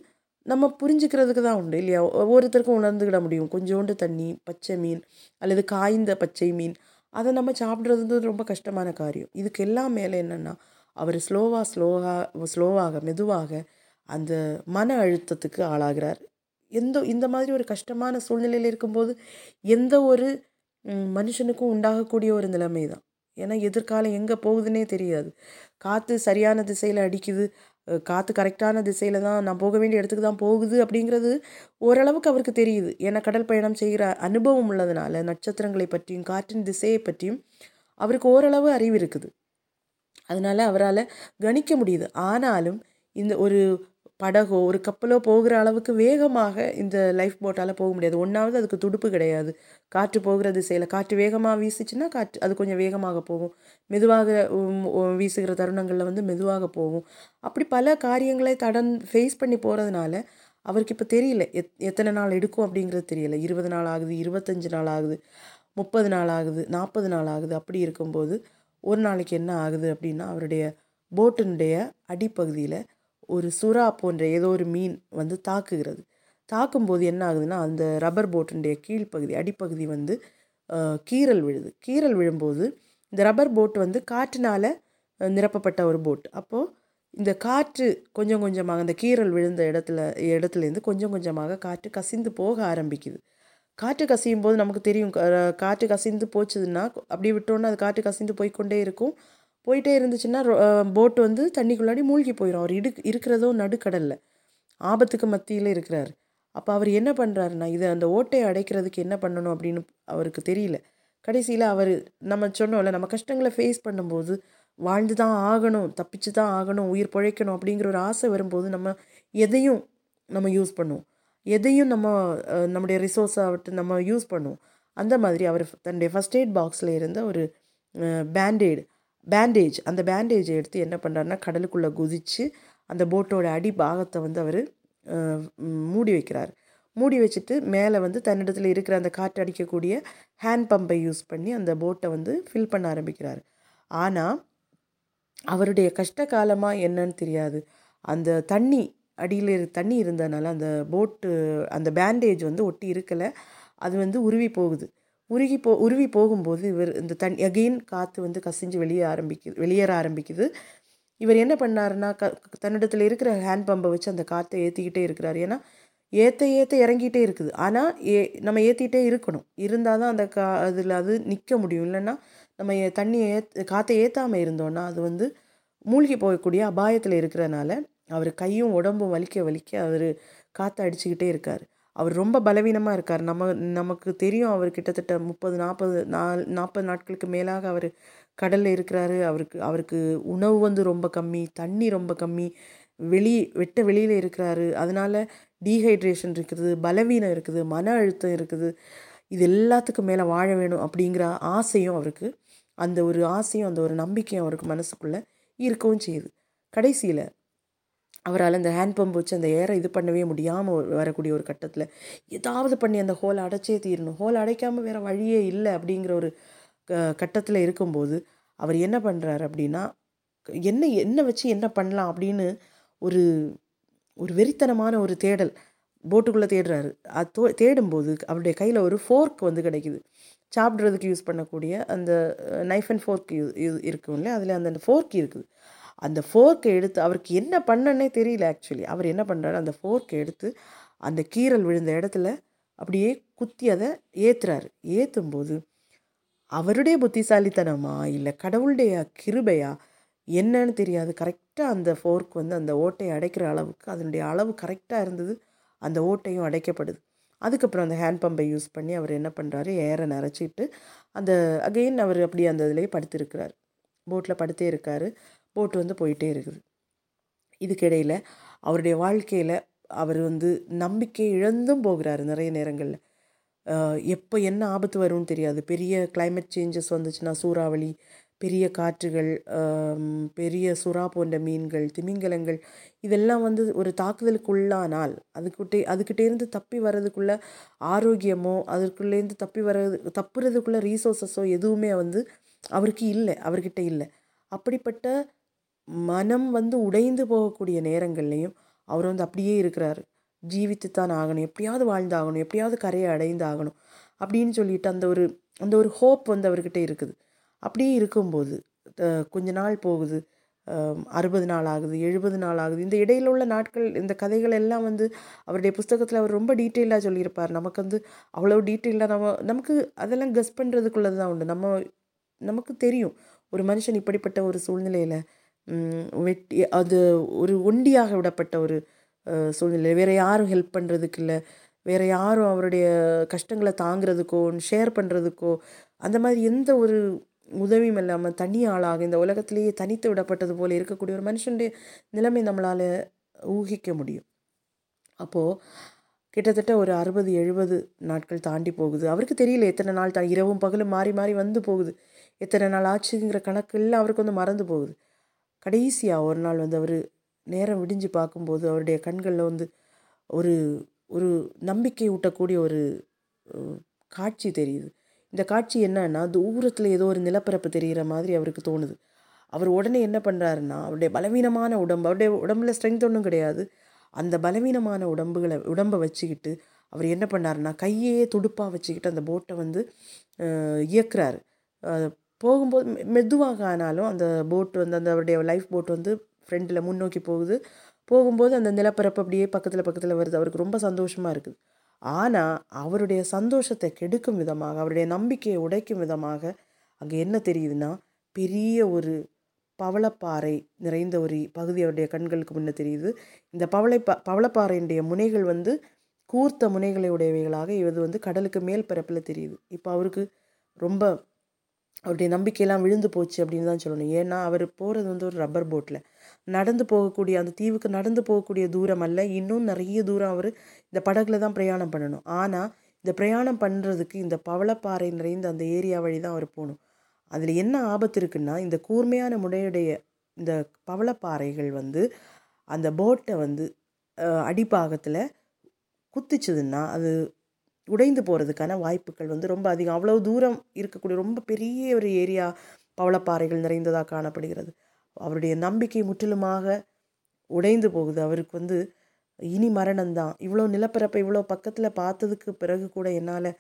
நம்ம புரிஞ்சுக்கிறதுக்கு தான் உண்டு இல்லையா? ஒவ்வொருத்தருக்கும் உணர்ந்துக்கிட முடியும். கொஞ்சோண்டு தண்ணி பச்சை மீன் அல்லது காய்ந்த பச்சை மீன் அதை நம்ம சாப்பிட்றது வந்து ரொம்ப கஷ்டமான காரியம். இதுக்கு எல்லாம் மேலே என்னென்னா அவர் ஸ்லோவாக ஸ்லோவாக ஸ்லோவாக மெதுவாக அந்த மன அழுத்தத்துக்கு ஆளாகிறார். எந்த இந்த மாதிரி ஒரு கஷ்டமான சூழ்நிலையில் இருக்கும்போது எந்த ஒரு மனுஷனுக்கும் உண்டாகக்கூடிய ஒரு நிலைமை தான் ஏன்னா எதிர்காலம் எங்கே போகுதுன்னே தெரியாது. காற்று சரியான திசையில் அடிக்குது. காற்று கரெக்டான திசையில் தான் நான் போக வேண்டிய இடத்துக்கு தான் போகுது அப்படிங்கிறது ஓரளவுக்கு அவருக்கு தெரியுது. ஏன்னா கடல் பயணம் செய்கிற அனுபவம் உள்ளதுனால நட்சத்திரங்களை பற்றியும் காற்றின் திசையை பற்றியும் அவருக்கு ஓரளவு அறிவு இருக்குது. அதனால் அவரால் கணிக்க முடியுது. ஆனாலும் இந்த ஒரு படகோ ஒரு கப்பலோ போகிற அளவுக்கு வேகமாக இந்த லைஃப் போட்டால் போக முடியாது. ஒன்றாவது அதுக்கு துடுப்பு கிடையாது. காற்று போகிற திசையில் காற்று வேகமாக வீசுச்சுன்னா காற்று அது கொஞ்சம் வேகமாக போகும். மெதுவாக வீசுகிற தருணங்களில் வந்து மெதுவாக போகும். அப்படி பல காரியங்களை தடன் ஃபேஸ் பண்ணி போகிறதுனால அவருக்கு இப்போ தெரியல எத் எத்தனை நாள் எடுக்கும் அப்படிங்கிறது தெரியல. இருபது நாள் ஆகுது இருபத்தஞ்சு நாள் ஆகுது முப்பது நாள் ஆகுது நாற்பது நாள் ஆகுது. அப்படி இருக்கும்போது ஒரு நாளைக்கு என்ன ஆகுது அப்படின்னா அவருடைய போட்டினுடைய அடிப்பகுதியில் ஒரு சுறா போன்ற ஏதோ ஒரு மீன் வந்து தாக்குகிறது. தாக்கும்போது என்ன ஆகுதுன்னா அந்த ரப்பர் போட்டினுடைய கீழ்ப்பகுதி அடிப்பகுதி வந்து கீறல் விழுது. கீறல் விழும்போது இந்த ரப்பர் போட் வந்து காற்றினால நிரப்பப்பட்ட ஒரு போட் அப்போது இந்த காற்று கொஞ்சம் கொஞ்சமாக அந்த கீறல் விழுந்த இடத்துல இடத்துலேருந்து கொஞ்சம் கொஞ்சமாக காற்று கசிந்து போக ஆரம்பிக்குது. காற்று கசியும் போது நமக்கு தெரியும் காற்று கசிந்து போச்சுதுன்னா அப்படியே விட்டோன்னா அது காற்று கசிந்து போய்க்கொண்டே இருக்கும். போயிட்டே இருந்துச்சுன்னா போட் வந்து தண்ணிக்குள்ளாடி மூழ்கி போயிடும் அவர் இடு இருக்கிறதோ நடுக்கடலில். ஆபத்துக்கு மத்தியில் இருக்கிறார். அப்போ அவர் என்ன பண்ணுறாருன்னா இதை அந்த ஓட்டையை அடைக்கிறதுக்கு என்ன பண்ணணும் அப்படின்னு அவருக்கு தெரியல. கடைசியில் அவர் நம்ம சொன்னோம்ல நம்ம கஷ்டங்களை ஃபேஸ் பண்ணும்போது வாழ்ந்து தான் ஆகணும் தப்பிச்சு தான் ஆகணும் உயிர் பிழைக்கணும் அப்படிங்கிற ஒரு ஆசை வரும்போது நம்ம எதையும் நம்ம யூஸ் பண்ணுவோம். எதையும் நம்ம நம்முடைய ரிசோர்ஸ் ஆகட்டும் நம்ம யூஸ் பண்ணுவோம். அந்த மாதிரி அவர் தன்னுடைய ஃபஸ்ட் எய்ட் பாக்ஸில் இருந்த ஒரு பேண்டேடு பேண்டேஜ் அந்த பேண்டேஜை எடுத்து என்ன பண்ணுறாருன்னா கடலுக்குள்ளே குதித்து அந்த போட்டோட அடி பாகத்தை வந்து அவர் மூடி வைக்கிறார். மூடி வச்சுட்டு மேலே வந்து தன்னிடத்தில் இருக்கிற அந்த காற்று அடிக்கக்கூடிய ஹேண்ட் பம்பை யூஸ் பண்ணி அந்த போட்டை வந்து ஃபில் பண்ண ஆரம்பிக்கிறார். ஆனால் அவருடைய கஷ்ட காலமாக என்னன்னு தெரியாது. அந்த தண்ணி அடியில் தண்ணி இருந்ததுனால அந்த போட்டு அந்த பேண்டேஜ் வந்து ஒட்டி இருக்கலை. அது வந்து உருவி போகுது. உருகி போ உருவி போகும்போது இவர் இந்த தண்ணி அகெயின் காற்று வந்து கசிஞ்சு வெளியே ஆரம்பிக்குது வெளியேற ஆரம்பிக்குது. இவர் என்ன பண்ணாருன்னா க தன்னிடத்தில் இருக்கிற ஹேண்ட் பம்பை வச்சு அந்த காற்றை ஏற்றிக்கிட்டே இருக்கிறார். ஏன்னா ஏற்ற ஏற்ற இறங்கிட்டே இருக்குது. ஆனால் ஏ நம்ம ஏற்றிக்கிட்டே இருக்கணும். இருந்தால் தான் அந்த கா அதில் அது நிற்க முடியும். இல்லைன்னா நம்ம ஏ- தண்ணியை ஏத் காற்றை ஏற்றாமல் இருந்தோன்னா அது வந்து மூழ்கி போகக்கூடிய அபாயத்தில் இருக்கிறனால அவர் கையும் உடம்பும் வலிக்க வலிக்க அவர் காற்றை அடிச்சுக்கிட்டே இருக்கார். அவர் ரொம்ப பலவீனமாக இருக்கார். நம்ம நமக்கு தெரியும் அவர் கிட்டத்தட்ட முப்பது நாற்பது நாள் நாற்பது நாட்களுக்கு மேலாக அவர் கடலில் இருக்கிறாரு. அவருக்கு அவருக்கு உணவு வந்து ரொம்ப கம்மி தண்ணி ரொம்ப கம்மி வெளி வெட்ட வெளியில் இருக்கிறாரு. அதனால டீஹைட்ரேஷன் இருக்குது பலவீனம் இருக்குது மன அழுத்தம் இருக்குது. இது எல்லாத்துக்கும் மேலே வாழ வேணும் அப்படிங்கிற ஆசையும் அவருக்கு அந்த ஒரு ஆசையும் அந்த ஒரு நம்பிக்கையும் அவருக்கு மனசுக்குள்ளே இருக்கவும் செய்யுது. கடைசியில் அவரால் அந்த ஹேண்ட் பம்ப் வச்சு அந்த ஏரை இது பண்ணவே முடியாமல் வரக்கூடிய ஒரு கட்டத்தில் ஏதாவது பண்ணி அந்த ஹோலை அடைச்சே தீரணும். ஹோல் அடைக்காமல் வேறு வழியே இல்லை அப்படிங்கிற ஒரு க கட்டத்தில் இருக்கும்போது அவர் என்ன பண்ணுறாரு அப்படின்னா என்ன என்ன வச்சு என்ன பண்ணலாம் அப்படின்னு ஒரு ஒரு வெறித்தனமான ஒரு தேடல் போட்டுக்குள்ளே தேடுறாரு. அது தோ தேடும்போது அவருடைய கையில் ஒரு ஃபோர்க் வந்து கிடைக்குது. சாப்பிட்றதுக்கு யூஸ் பண்ணக்கூடிய அந்த நைஃப் அண்ட் ஃபோர்க் இருக்கும்ல அதில் அந்த ஃபோர்க் இருக்குது. அந்த ஃபோர்க்கை எடுத்து அவருக்கு என்ன பண்ணனே தெரியல ஆக்சுவலி அவர் என்ன பண்ணுறாரு அந்த ஃபோர்க்கை எடுத்து அந்த கீரல் விழுந்த இடத்துல அப்படியே குத்தி அதை ஏற்றுறாரு ஏற்றும்போது அவருடைய புத்திசாலித்தனமா இல்லை கடவுளுடைய கிருபையா என்னன்னு தெரியாது. கரெக்டாக அந்த ஃபோர்க் வந்து அந்த ஓட்டையை அடைக்கிற அளவுக்கு அதனுடைய அளவு கரெக்டாக இருந்தது. அந்த ஓட்டையும் அடைக்கப்படுது. அதுக்கப்புறம் அந்த ஹேண்ட் பம்பை யூஸ் பண்ணி அவர் என்ன பண்ணுறாரு ஏரை நிறச்சிட்டு அந்த அகெயின் அவர் அப்படி அந்த இதுலேயே படுத்திருக்கிறார். போட்டில் படுத்தே இருக்கார். போட்டு வந்து போயிட்டே இருக்குது. இதுக்கிடையில் அவருடைய வாழ்க்கையில் அவர் வந்து நம்பிக்கை இழந்தும் போகிறாரு நிறைய நேரங்களில். எப்போ என்ன ஆபத்து வரும்னு தெரியாது. பெரிய கிளைமேட் சேஞ்சஸ் வந்துச்சுன்னா சூறாவளி பெரிய காற்றுகள் பெரிய சுறா போன்ற மீன்கள் திமிங்கலங்கள் இதெல்லாம் வந்து ஒரு தாக்குதலுக்குள்ளானால் அதுக்கிட்டே அதுக்கிட்டேருந்து தப்பி வர்றதுக்குள்ள ஆரோக்கியமோ அதற்குள்ளேருந்து தப்பி வர்றது தப்புறதுக்குள்ளே ரீசோர்ஸஸோ எதுவுமே வந்து அவருக்கு இல்லை அவர்கிட்ட இல்லை. அப்படிப்பட்ட மனம் வந்து உடைந்து போகக்கூடிய நேரங்கள்லையும் அவர் வந்து அப்படியே இருக்கிறாரு. ஜீவித்துத்தான் ஆகணும். எப்படியாவது வாழ்ந்தாகணும். எப்படியாவது கரையை அடைந்தாகணும். அப்படின்னு சொல்லிட்டு அந்த ஒரு அந்த ஒரு ஹோப் வந்து அவர்கிட்ட இருக்குது. அப்படியே இருக்கும்போது கொஞ்ச நாள் போகுது. அறுபது நாள் ஆகுது எழுபது நாள் ஆகுது. இந்த இடையில உள்ள நாட்கள் இந்த கதைகள் எல்லாம் வந்து அவருடைய புஸ்தகத்தில் அவர் ரொம்ப டீட்டெயிலாக சொல்லியிருப்பார். நமக்கு வந்து அவ்வளோ டீட்டெயிலாக நம்ம நமக்கு அதெல்லாம் கெஸ் பண்ணுறதுக்குள்ளது தான் உண்டு. நம்ம நமக்கு தெரியும். ஒரு மனுஷன் இப்படிப்பட்ட ஒரு சூழ்நிலையில் வெட்டி அது ஒரு ஒண்டியாக விடப்பட்ட ஒரு சூழ்நிலை. வேறு யாரும் ஹெல்ப் பண்ணுறதுக்கு இல்லை. வேறு யாரும் அவருடைய கஷ்டங்களை தாங்கிறதுக்கோ ஷேர் பண்ணுறதுக்கோ அந்த மாதிரி எந்த ஒரு உதவியும் இல்லாமல் தனி ஆளாக இந்த உலகத்திலேயே தனித்து விடப்பட்டது போல் இருக்கக்கூடிய ஒரு மனுஷனுடைய நிலைமை நம்மளால் ஊகிக்க முடியும். அப்போது கிட்டத்தட்ட ஒரு அறுபது எழுபது நாட்கள் தாண்டி போகுது. அவருக்கு தெரியல எத்தனை நாள் தான் இரவும் பகலும் மாறி மாறி வந்து போகுது. எத்தனை நாள் ஆச்சுங்கிற கணக்கு எல்லாம் அவருக்கு வந்து மறந்து போகுது. கடைசியாக ஒரு நாள் வந்து அவர் நேரம் விடிஞ்சு பார்க்கும்போது அவருடைய கண்களில் வந்து ஒரு ஒரு நம்பிக்கை ஊட்டக்கூடிய ஒரு காட்சி தெரியுது. இந்த காட்சி என்னன்னா தூரத்தில் ஏதோ ஒரு நிலப்பரப்பு தெரிகிற மாதிரி அவருக்கு தோணுது. அவர் உடனே என்ன பண்ணுறாருன்னா அவருடைய பலவீனமான உடம்பு அவருடைய உடம்புல ஸ்ட்ரென்த் ஒன்றும் கிடையாது. அந்த பலவீனமான உடம்புகளை உடம்பை வச்சுக்கிட்டு அவர் என்ன பண்ணாருன்னா கையே துடுப்பாக வச்சுக்கிட்டு அந்த போட்டை வந்து இயக்குறாரு. போகும்போது மெதுவாக ஆனாலும் அந்த போட் வந்து அந்த அவருடைய லைஃப் போட் வந்து ஃப்ரெண்டில் முன்னோக்கி போகுது. போகும்போது அந்த நிலப்பரப்பு அப்படியே பக்கத்தில் பக்கத்தில் வருது. அவருக்கு ரொம்ப சந்தோஷமாக இருக்குது. ஆனால் அவருடைய சந்தோஷத்தை கெடுக்கும் விதமாக அவருடைய நம்பிக்கையை உடைக்கும் விதமாக அங்கே என்ன தெரியுதுன்னா பெரிய ஒரு பவளப்பாறை நிறைந்த ஒரு பகுதி அவருடைய கண்களுக்கு முன்னே தெரியுது. இந்த பவளை ப பவளப்பாறையினுடைய முனைகள் வந்து கூர்த்த முனைகளை உடையவைகளாக இது வந்து கடலுக்கு மேல் பரப்பில் தெரியுது. இப்போ அவருக்கு ரொம்ப அவருடைய நம்பிக்கையெல்லாம் விழுந்து போச்சு அப்படின்னு தான் சொல்லணும். ஏன்னா அவர் போகிறது வந்து ஒரு ரப்பர் போட்டில் நடந்து போகக்கூடிய அந்த தீவுக்கு நடந்து போகக்கூடிய தூரம் அல்ல இன்னும் நிறைய தூரம் அவர் இந்த படகுல தான் பிரயாணம் பண்ணணும். ஆனால் இந்த பிரயாணம் பண்ணுறதுக்கு இந்த பவளப்பாறை நிறைந்த அந்த ஏரியா வழி தான் அவர் போகணும். அதில் என்ன ஆபத்து இருக்குன்னா இந்த கூர்மையான முடையுடைய இந்த பவளப்பாறைகள் வந்து அந்த போட்டை வந்து அடிப்பாகத்தில் குத்திச்சுதுன்னா அது உடைந்து போகிறதுக்கான வாய்ப்புகள் வந்து ரொம்ப அதிகம். அவ்வளோ தூரம் இருக்கக்கூடிய ரொம்ப பெரிய ஒரு ஏரியா பவளப்பாறைகள் நிறைந்ததாக காணப்படுகிறது. அவருடைய நம்பிக்கை முற்றிலுமாக உடைந்து போகுது. அவருக்கு வந்து இனி மரணம்தான். இவ்வளோ நிலப்பரப்பை இவ்வளோ பக்கத்தில் பார்த்ததுக்கு பிறகு கூட என்னால்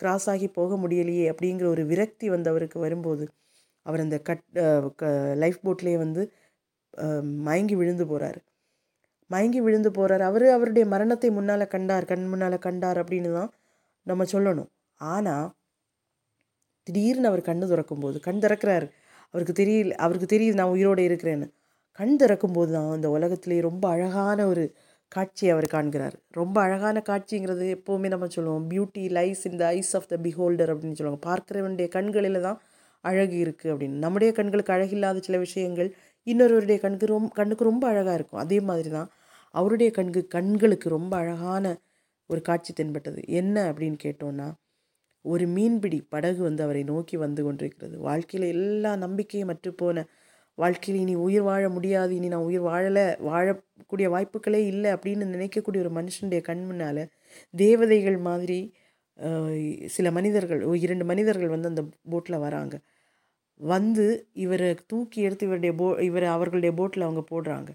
கிராஸ் ஆகி போக முடியலையே அப்படிங்கிற ஒரு விரக்தி வந்து அவருக்கு வரும்போது அவர் அந்த கட் லைஃப் போட்லேயே வந்து மயங்கி விழுந்து போகிறாரு மயங்கி விழுந்து போகிறார் அவர் அவருடைய மரணத்தை முன்னால் கண்டார் கண் முன்னால் கண்டார் அப்படின்னு தான் நம்ம சொல்லணும். ஆனால் திடீர்னு அவர் கண்ணு திறக்கும்போது கண் திறக்கிறாரு. அவருக்கு தெரியல அவருக்கு தெரியுது நான் உயிரோடு இருக்கிறேன்னு. கண் திறக்கும்போது தான் அந்த உலகத்திலேயே ரொம்ப அழகான ஒரு காட்சியை அவர் காண்கிறார். ரொம்ப அழகான காட்சிங்கிறது எப்போவுமே நம்ம சொல்லுவோம். Beauty lies in the eyes of the beholder அப்படின்னு சொல்லுவாங்க. பார்க்குறவனுடைய கண்களில் தான் அழகு இருக்குது அப்படின்னு. நம்முடைய கண்களுக்கு அழகில்லாத சில விஷயங்கள் இன்னொருவருடைய கண்ணுக்கு ரொம்ப கண்ணுக்கு ரொம்ப அழகாக இருக்கும். அதே மாதிரி தான் அவருடைய கண்கு கண்களுக்கு ரொம்ப அழகான ஒரு காட்சி தென்பட்டது. என்ன அப்படின்னு கேட்டோன்னா ஒரு மீன்பிடி படகு வந்து அவரை நோக்கி வந்து கொண்டிருக்கிறது. வாழ்க்கையில் எல்லா நம்பிக்கையும் மற்றுப்போன போன வாழ்க்கையில் இனி உயிர் வாழ முடியாது இனி நான் உயிர் வாழலை வாழக்கூடிய வாய்ப்புகளே இல்லை அப்படின்னு நினைக்கக்கூடிய ஒரு மனுஷனுடைய கண் முன்னால் தேவதைகள் மாதிரி சில மனிதர்கள் இரண்டு மனிதர்கள் வந்து அந்த போட்டில் வராங்க. வந்து இவரை தூக்கி எடுத்து இவருடைய போ இவரை அவர்களுடைய போட்டில் அவங்க போடுறாங்க.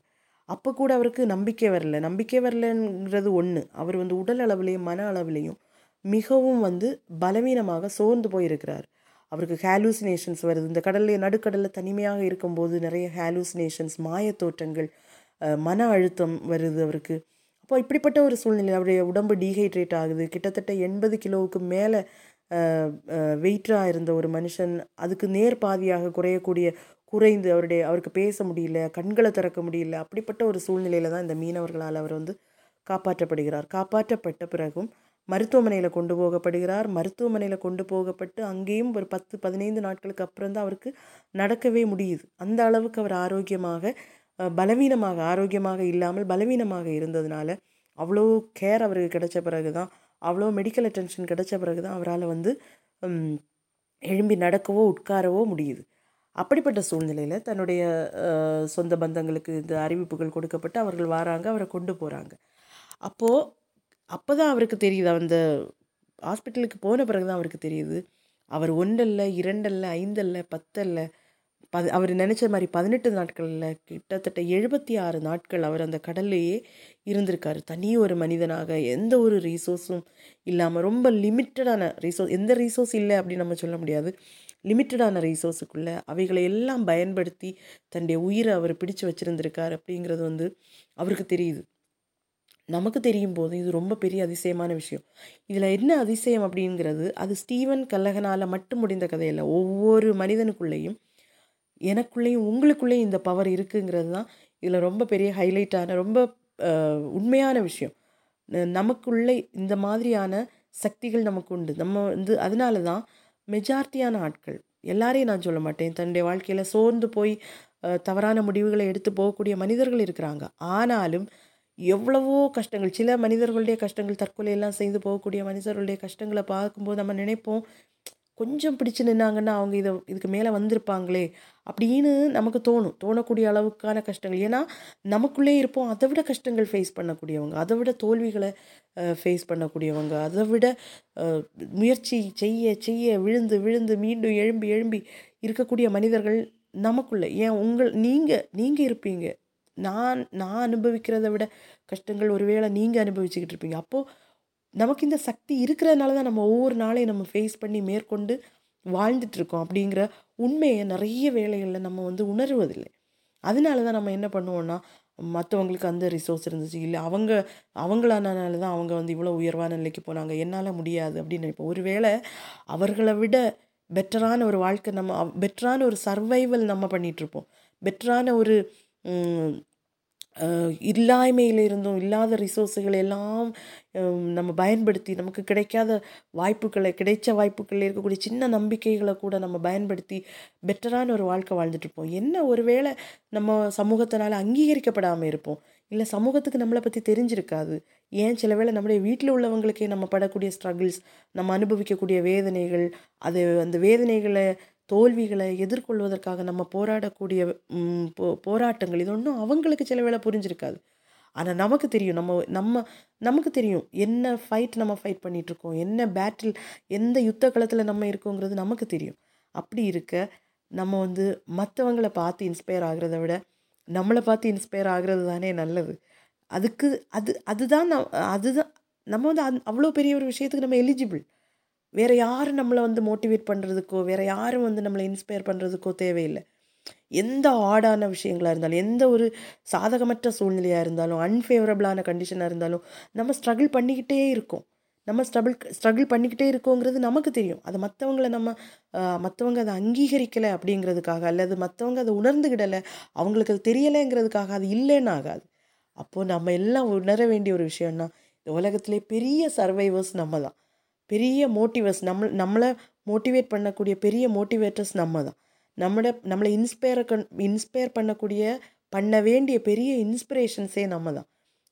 அப்போ கூட அவருக்கு நம்பிக்கை வரல. நம்பிக்கை வரலங்கிறது ஒன்று அவர் வந்து உடல் அளவுலேயும் மன அளவுலேயும் மிகவும் வந்து பலவீனமாக சோர்ந்து போயிருக்கிறார். அவருக்கு ஹாலூசினேஷன்ஸ் வருது. இந்த கடல்ல நடுக்கடலில் தனிமையாக இருக்கும்போது நிறைய ஹாலூசினேஷன்ஸ் மாயத்தோற்றங்கள் மன அழுத்தம் வருது அவருக்கு. அப்போ இப்படிப்பட்ட ஒரு சூழ்நிலை அவருடைய உடம்பு டீஹைட்ரேட் ஆகுது. கிட்டத்தட்ட எண்பது கிலோவுக்கு மேலே வெயிட்டாக இருந்த ஒரு மனுஷன் அதுக்கு நேர் பாதியாக குறையக்கூடிய குறைந்து அவருடைய அவருக்கு பேச முடியல கண்களை திறக்க முடியல அப்படிப்பட்ட ஒரு சூழ்நிலையில் தான் இந்த மீனவர்களால் அவர் வந்து காப்பாற்றப்படுகிறார். காப்பாற்றப்பட்ட பிறகும் மருத்துவமனையில் கொண்டு போகப்படுகிறார். மருத்துவமனையில் கொண்டு போகப்பட்டு அங்கேயும் ஒரு பத்து பதினைந்து நாட்களுக்கு அப்புறம் தான் அவருக்கு நடக்கவே முடியுது. அந்த அளவுக்கு அவர் ஆரோக்கியமாக பலவீனமாக ஆரோக்கியமாக இல்லாமல் பலவீனமாக இருந்ததுனால அவ்வளோ கேர் அவருக்கு கிடைச்ச பிறகு தான் அவ்வளோ மெடிக்கல் அட்டென்ஷன் கிடைச்ச பிறகு தான் அவரால் வந்து எழும்பி நடக்கவோ உட்காரவோ முடியுது. அப்படிப்பட்ட சூழ்நிலையில் தன்னுடைய சொந்த பந்தங்களுக்கு இந்த அறிவிப்புகள் கொடுக்கப்பட்டு அவர்கள் வராங்க அவரை கொண்டு போகிறாங்க அப்போது அப்போ தான் அவருக்கு தெரியுது அந்த ஹாஸ்பிட்டலுக்கு போன பிறகு தான் அவருக்கு தெரியுது. அவர் ஒன்றல்ல இரண்டல்ல ஐந்தல்ல பத்தல்ல பது அவர் நினச்ச மாதிரி பதினெட்டு நாட்களில் கிட்டத்தட்ட எழுபத்தி ஆறு நாட்கள் அவர் அந்த கடல்லையே இருந்திருக்காரு. தனி ஒரு மனிதனாக எந்த ஒரு ரீசோர்ஸும் இல்லாமல் ரொம்ப லிமிட்டடான ரீசோர்ஸ் எந்த ரீசோர்ஸ் இல்லை அப்படின்னு நம்ம சொல்ல முடியாது. லிமிட்டடான ரீசோர்ஸுக்குள்ளே அவைகளை எல்லாம் பயன்படுத்தி தன்னுடைய உயிரை அவர் பிடிச்சு வச்சுருந்துருக்கார் அப்படிங்கிறது வந்து அவருக்கு தெரியுது. நமக்கு தெரியும் போது இது ரொம்ப பெரிய அதிசயமான விஷயம். இதில் என்ன அதிசயம் அப்படிங்கிறது அது ஸ்டீவன் கல்லகனால் மட்டும் முடிந்த கதையில் ஒவ்வொரு மனிதனுக்குள்ளேயும் எனக்குள்ளேயும் உங்களுக்குள்ளேயும் இந்த பவர் இருக்குங்கிறது தான் இதில் ரொம்ப பெரிய ஹைலைட்டான ரொம்ப உண்மையான விஷயம். நமக்குள்ளே இந்த மாதிரியான சக்திகள் நமக்கு உண்டு. நம்ம வந்து அதனால தான் மெஜாரிட்டியான ஆட்கள். எல்லாரையும் நான் சொல்ல மாட்டேன். தன்னுடைய வாழ்க்கையில் சோர்ந்து போய் தவறான முடிவுகளை எடுத்து போகக்கூடிய மனிதர்கள் இருக்கிறாங்க. ஆனாலும் எவ்வளவோ கஷ்டங்கள் சில மனிதர்களுடைய கஷ்டங்கள் தற்கொலை எல்லாம் செய்து போகக்கூடிய மனிதர்களுடைய கஷ்டங்களை பார்க்கும்போது நம்ம நினைப்போம் கொஞ்சம் பிடிச்சு நின்னாங்கன்னா அவங்க இதை இதுக்கு மேலே வந்திருப்பாங்களே. அப்படின்னு நமக்கு தோணும். தோணக்கூடிய அளவுக்கான கஷ்டங்கள். ஏன்னா நமக்குள்ளே இருப்போம். அதை விட கஷ்டங்கள் ஃபேஸ் பண்ணக்கூடியவங்க அதை விட தோல்விகளை ஃபேஸ் பண்ணக்கூடியவங்க அதை விட முயற்சி செய்ய செய்ய விழுந்து விழுந்து மீண்டும் எழும்பி எழும்பி இருக்கக்கூடிய மனிதர்கள் நமக்குள்ளே. ஏன்? உங்கள் நீங்கள் நீங்கள் இருப்பீங்க. நான் நான் அனுபவிக்கிறதை விட கஷ்டங்கள் ஒருவேளை நீங்கள் அனுபவிச்சுக்கிட்டு இருப்பீங்க. அப்போது நமக்கு இந்த சக்தி இருக்கிறதுனால தான் நம்ம ஒவ்வொரு நாளையும் நம்ம ஃபேஸ் பண்ணி மேற்கொண்டு வாழ்ந்துட்டு இருக்கோம் அப்படிங்கிற உண்மையை நிறைய வேலைகளில் நம்ம வந்து உணர்வதில்லை. அதனால தான் நம்ம என்ன பண்ணுவோன்னா மற்றவங்களுக்கு அந்த ரிசோர்ஸ் இருந்துச்சு இல்லை அவங்க அவங்களானால தான் அவங்க வந்து இவ்வளோ உயர்வான நிலைக்கு போனாங்க என்னால் முடியாது அப்படின்னு. நினைப்போம் ஒருவேளை அவர்களை விட பெட்டரான ஒரு வாழ்க்கை நம்ம பெட்டரான ஒரு சர்வைவல் நம்ம பண்ணிகிட்ருப்போம் பெட்டரான ஒரு ம், இல்லாய்மையில் இருந்தும் இல்லாத ரிசோர்ஸுகள் எல்லாம் நம்ம பயன்படுத்தி நமக்கு கிடைக்காத வாய்ப்புகளை கிடைச்ச வாய்ப்புகளில் இருக்கக்கூடிய சின்ன நம்பிக்கைகளை கூட நம்ம பயன்படுத்தி பெட்டரான ஒரு வாழ்க்கை வாழ்ந்துட்டுருப்போம் என்ன ஒருவேளை நம்ம சமூகத்தினால் அங்கீகரிக்கப்படாமல் இருப்போம்? இல்லை சமூகத்துக்கு நம்மளை பற்றி தெரிஞ்சிருக்காது. ஏன் சில வேளை நம்முடைய வீட்டில் உள்ளவங்களுக்கே நம்ம படக்கூடிய ஸ்ட்ரகிள்ஸ் நம்ம அனுபவிக்கக்கூடிய வேதனைகள் அது அந்த வேதனைகளை தோல்விகளை எதிர்கொள்வதற்காக நம்ம போராடக்கூடிய போ போராட்டங்கள் இது ஒன்றும் அவங்களுக்கு சில வேளை புரிஞ்சிருக்காது. ஆனால் நமக்கு தெரியும். நம்ம நம்ம நமக்கு தெரியும். என்ன ஃபைட் நம்ம ஃபைட் பண்ணிகிட்ருக்கோம் என்ன பேட்டில் எந்த யுத்த களத்தில் நம்ம இருக்கோங்கிறது நமக்கு தெரியும். அப்படி இருக்க நம்ம வந்து மற்றவங்கள பார்த்து இன்ஸ்பயர் ஆகிறத விட நம்மளை பார்த்து இன்ஸ்பயர் ஆகிறது தானே நல்லது. அதுக்கு அது அதுதான் நம் அதுதான் நம்ம வந்து அந் அவ்வளோ பெரிய ஒரு விஷயத்துக்கு நம்ம எலிஜிபிள் வேறு யாரும் நம்மளை வந்து மோட்டிவேட் பண்ணுறதுக்கோ வேறு யாரும் வந்து நம்மளை இன்ஸ்பயர் பண்ணுறதுக்கோ தேவையில்லை. எந்த ஆடான விஷயங்களாக இருந்தாலும் எந்த ஒரு சாதகமற்ற சூழ்நிலையாக இருந்தாலும் அன்ஃபேவரபிளான கண்டிஷனாக இருந்தாலும் நம்ம ஸ்ட்ரகிள் பண்ணிக்கிட்டே இருக்கோம். நம்ம ஸ்ட்ரகிள் ஸ்ட்ரகிள் பண்ணிக்கிட்டே இருக்கோங்கிறது நமக்கு தெரியும். அது மற்றவங்கள நம்ம மற்றவங்க அதை அங்கீகரிக்கலை அப்படிங்கிறதுக்காக அல்லது மற்றவங்க அதை உணர்ந்துக்கிடலை அவங்களுக்கு அது தெரியலைங்கிறதுக்காக அது இல்லைன்னு ஆகாது அப்போது நம்ம எல்லாம் உணர வேண்டிய ஒரு விஷயம்னா இந்த உலகத்திலே பெரிய சர்வைவர்ஸ் நம்ம தான் பெரிய மோட்டிவேட்ஸ் நம்ம நம்மளை மோட்டிவேட் பண்ணக்கூடிய பெரிய மோட்டிவேட்டர்ஸ் நம்ம தான் நம்மளை நம்மளை இன்ஸ்பயர் கண் இன்ஸ்பயர் பண்ணக்கூடிய பண்ண வேண்டிய பெரிய இன்ஸ்பிரேஷன்ஸே நம்ம தான்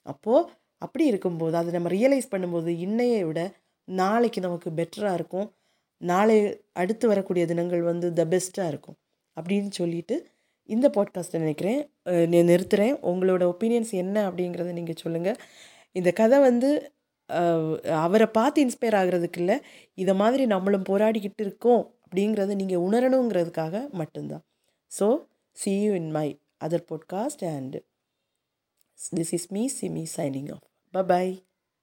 அப்போது அப்படி இருக்கும்போது அதை நம்ம ரியலைஸ் பண்ணும்போது இன்னையை விட நாளைக்கு நமக்கு பெட்டராக இருக்கும். நாளை அடுத்து வரக்கூடிய தினங்கள் வந்து த பெஸ்ட்டாக இருக்கும். அப்படின்னு சொல்லிட்டு இந்த பாட்காஸ்ட்டை நினைக்கிறேன். நிறுத்துகிறேன் உங்களோட ஒப்பீனியன்ஸ் என்ன அப்படிங்கிறத நீங்கள் சொல்லுங்கள் இந்த கதை வந்து அவரை பார்த்து இன்ஸ்பயர் ஆகிறதுக்கு இல்லை இதை மாதிரி நம்மளும் போராடிக்கிட்டு இருக்கோம் அப்படிங்கிறத நீங்கள் உணரணுங்கிறதுக்காக மட்டும்தான். So see you in my other podcast and this is me C me signing off ப பாய்